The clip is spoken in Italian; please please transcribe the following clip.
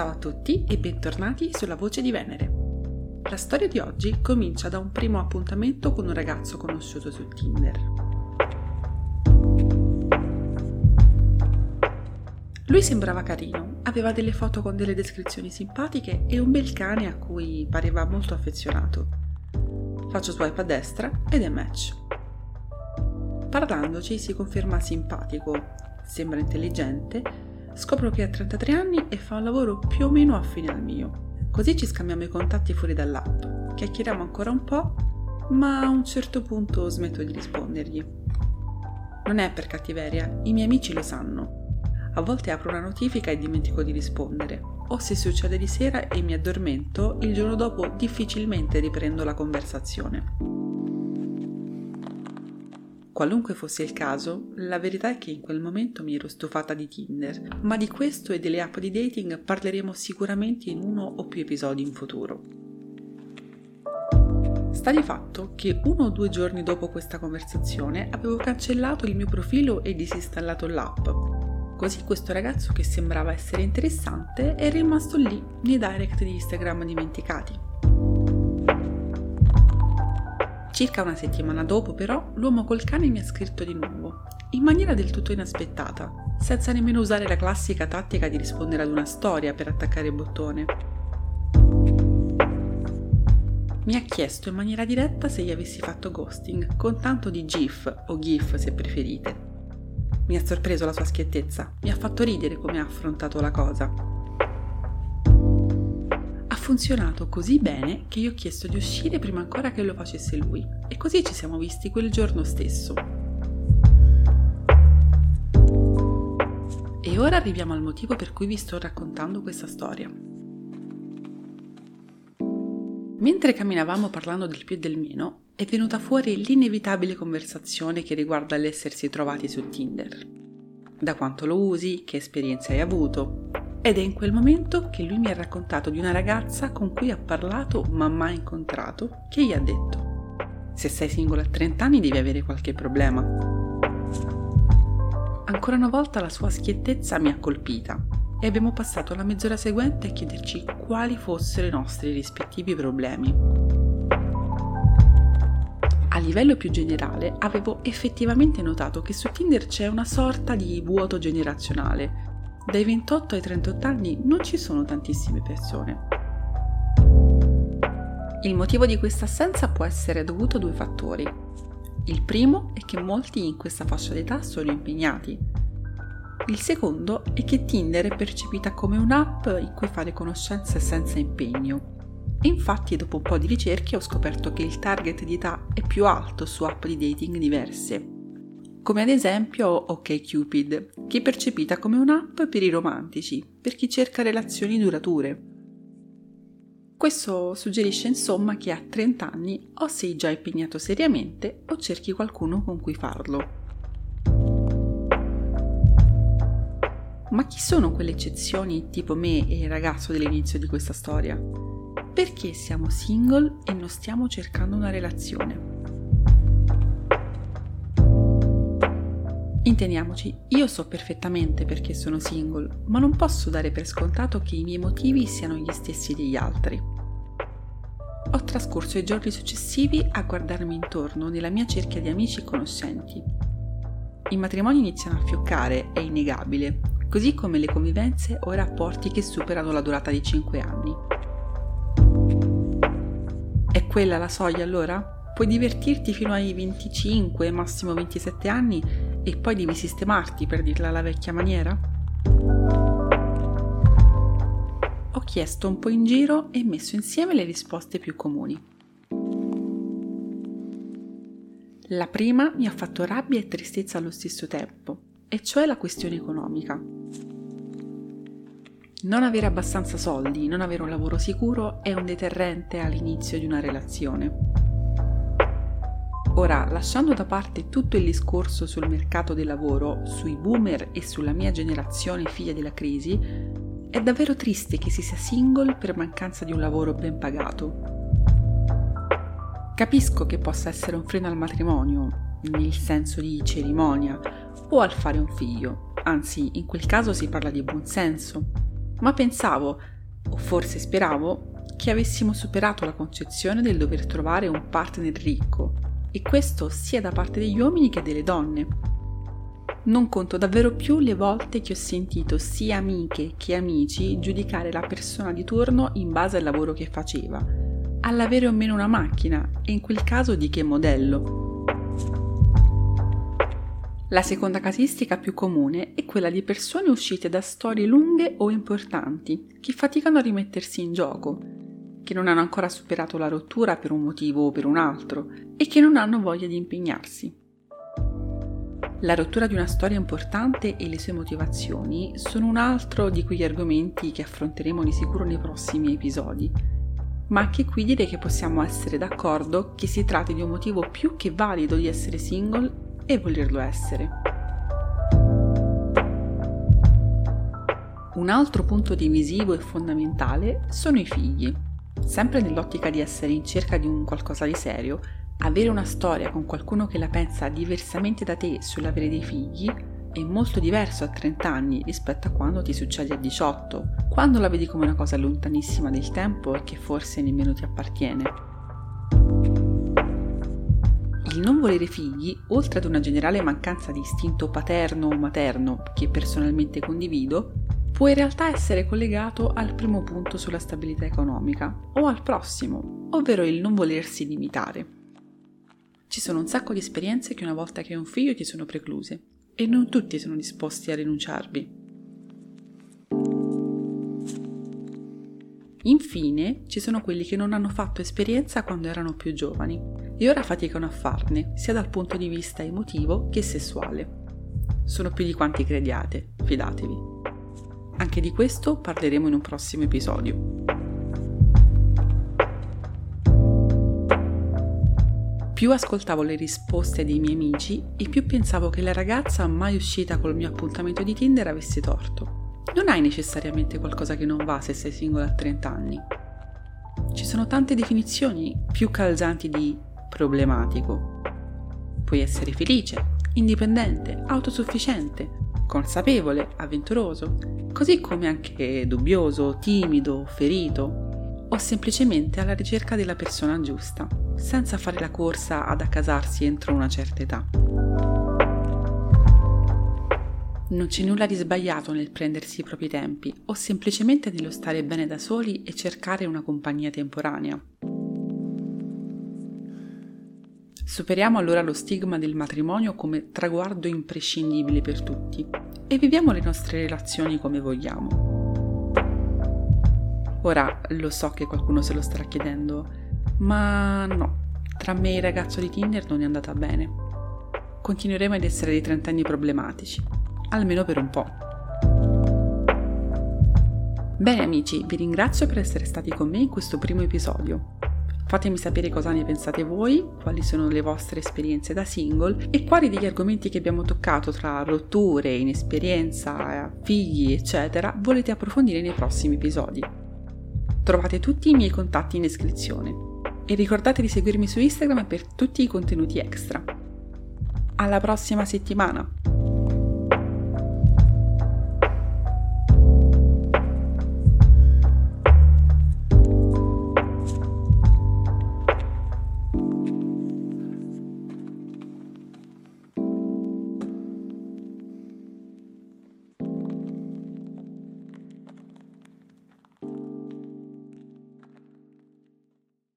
Ciao a tutti e bentornati sulla Voce di Venere. La storia di oggi comincia da un primo appuntamento con un ragazzo conosciuto su Tinder. Lui sembrava carino, aveva delle foto con delle descrizioni simpatiche e un bel cane a cui pareva molto affezionato. Faccio swipe a destra ed è match. Parlandoci si conferma simpatico, sembra intelligente Scopro che ha 33 anni e fa un lavoro più o meno affine al mio. Così ci scambiamo i contatti fuori dall'app. Chiacchieriamo ancora un po', ma a un certo punto smetto di rispondergli. Non è per cattiveria, i miei amici lo sanno. A volte apro una notifica e dimentico di rispondere, o se succede di sera e mi addormento, il giorno dopo difficilmente riprendo la conversazione. Qualunque fosse il caso, la verità è che in quel momento mi ero stufata di Tinder, ma di questo e delle app di dating parleremo sicuramente in uno o più episodi in futuro. Sta di fatto che uno o due giorni dopo questa conversazione avevo cancellato il mio profilo e disinstallato l'app. Così questo ragazzo che sembrava essere interessante è rimasto lì nei direct di Instagram dimenticati. Circa una settimana dopo, però, l'uomo col cane mi ha scritto di nuovo, in maniera del tutto inaspettata, senza nemmeno usare la classica tattica di rispondere ad una storia per attaccare il bottone. Mi ha chiesto in maniera diretta se gli avessi fatto ghosting, con tanto di GIF o GIF se preferite. Mi ha sorpreso la sua schiettezza, mi ha fatto ridere come ha affrontato la cosa funzionato così bene che io ho chiesto di uscire prima ancora che lo facesse lui e così ci siamo visti quel giorno stesso. E ora arriviamo al motivo per cui vi sto raccontando questa storia. Mentre camminavamo parlando del più e del meno, è venuta fuori l'inevitabile conversazione che riguarda l'essersi trovati su Tinder. Da quanto lo usi, che esperienze hai avuto, ed è in quel momento che lui mi ha raccontato di una ragazza con cui ha parlato ma mai incontrato, che gli ha detto, se sei single a 30 anni devi avere qualche problema. Ancora una volta la sua schiettezza mi ha colpita e abbiamo passato la mezz'ora seguente a chiederci quali fossero i nostri rispettivi problemi. A livello più generale avevo effettivamente notato che su Tinder c'è una sorta di vuoto generazionale dai 28 ai 38 anni non ci sono tantissime persone. Il motivo di questa assenza può essere dovuto a due fattori. Il primo è che molti in questa fascia d'età sono impegnati. Il secondo è che Tinder è percepita come un'app in cui fare conoscenze senza impegno. Infatti dopo un po' di ricerche ho scoperto che il target di età è più alto su app di dating diverse come ad esempio OkCupid, che è percepita come un'app per i romantici, per chi cerca relazioni durature. Questo suggerisce insomma che a 30 anni o sei già impegnato seriamente o cerchi qualcuno con cui farlo. Ma chi sono quelle eccezioni tipo me e il ragazzo dell'inizio di questa storia? Perché siamo single e non stiamo cercando una relazione? Intendiamoci, io so perfettamente perché sono single, ma non posso dare per scontato che i miei motivi siano gli stessi degli altri. Ho trascorso i giorni successivi a guardarmi intorno nella mia cerchia di amici e conoscenti. I matrimoni iniziano a fioccare, è innegabile, così come le convivenze o i rapporti che superano la durata di 5 anni. È quella la soglia allora? Puoi divertirti fino ai 25, massimo 27 anni e poi devi sistemarti per dirla alla vecchia maniera? Ho chiesto un po' in giro e messo insieme le risposte più comuni. La prima mi ha fatto rabbia e tristezza allo stesso tempo, e cioè la questione economica. Non avere abbastanza soldi, non avere un lavoro sicuro è un deterrente all'inizio di una relazione. Ora, lasciando da parte tutto il discorso sul mercato del lavoro, sui boomer e sulla mia generazione figlia della crisi, è davvero triste che si sia single per mancanza di un lavoro ben pagato. Capisco che possa essere un freno al matrimonio, nel senso di cerimonia, o al fare un figlio, anzi in quel caso si parla di buonsenso, ma pensavo, o forse speravo, che avessimo superato la concezione del dover trovare un partner ricco, e questo sia da parte degli uomini che delle donne. Non conto davvero più le volte che ho sentito sia amiche che amici giudicare la persona di turno in base al lavoro che faceva, all'avere o meno una macchina e in quel caso di che modello. La seconda casistica più comune è quella di persone uscite da storie lunghe o importanti, che faticano a rimettersi in gioco, che non hanno ancora superato la rottura per un motivo o per un altro e che non hanno voglia di impegnarsi. La rottura di una storia importante e le sue motivazioni sono un altro di quegli argomenti che affronteremo di sicuro nei prossimi episodi, ma anche qui direi che possiamo essere d'accordo che si tratti di un motivo più che valido di essere single e volerlo essere. Un altro punto divisivo e fondamentale sono i figli. Sempre nell'ottica di essere in cerca di un qualcosa di serio, avere una storia con qualcuno che la pensa diversamente da te sull'avere dei figli è molto diverso a 30 anni rispetto a quando ti succede a 18, quando la vedi come una cosa lontanissima del tempo e che forse nemmeno ti appartiene. Il non volere figli, oltre ad una generale mancanza di istinto paterno o materno che personalmente condivido, può in realtà essere collegato al primo punto sulla stabilità economica o al prossimo, ovvero il non volersi limitare. Ci sono un sacco di esperienze che una volta che hai un figlio ti sono precluse e non tutti sono disposti a rinunciarvi. Infine, ci sono quelli che non hanno fatto esperienza quando erano più giovani e ora faticano a farne, sia dal punto di vista emotivo che sessuale. Sono più di quanti crediate, fidatevi. Anche di questo parleremo in un prossimo episodio. Più ascoltavo le risposte dei miei amici e più pensavo che la ragazza mai uscita col mio appuntamento di Tinder avesse torto. Non hai necessariamente qualcosa che non va se sei singola a 30 anni. Ci sono tante definizioni più calzanti di problematico. Puoi essere felice, indipendente, autosufficiente, consapevole, avventuroso, così come anche dubbioso, timido, ferito o semplicemente alla ricerca della persona giusta, senza fare la corsa ad accasarsi entro una certa età. Non c'è nulla di sbagliato nel prendersi i propri tempi o semplicemente nello stare bene da soli e cercare una compagnia temporanea. Superiamo allora lo stigma del matrimonio come traguardo imprescindibile per tutti e viviamo le nostre relazioni come vogliamo. Ora lo so che qualcuno se lo starà chiedendo, ma no, tra me e il ragazzo di Tinder non è andata bene. Continueremo ad essere dei trentenni problematici, almeno per un po'. Bene amici, vi ringrazio per essere stati con me in questo primo episodio. Fatemi sapere cosa ne pensate voi, quali sono le vostre esperienze da single e quali degli argomenti che abbiamo toccato tra rotture, inesperienza, figli, eccetera, volete approfondire nei prossimi episodi. Trovate tutti i miei contatti in descrizione e ricordate di seguirmi su Instagram per tutti i contenuti extra. Alla prossima settimana!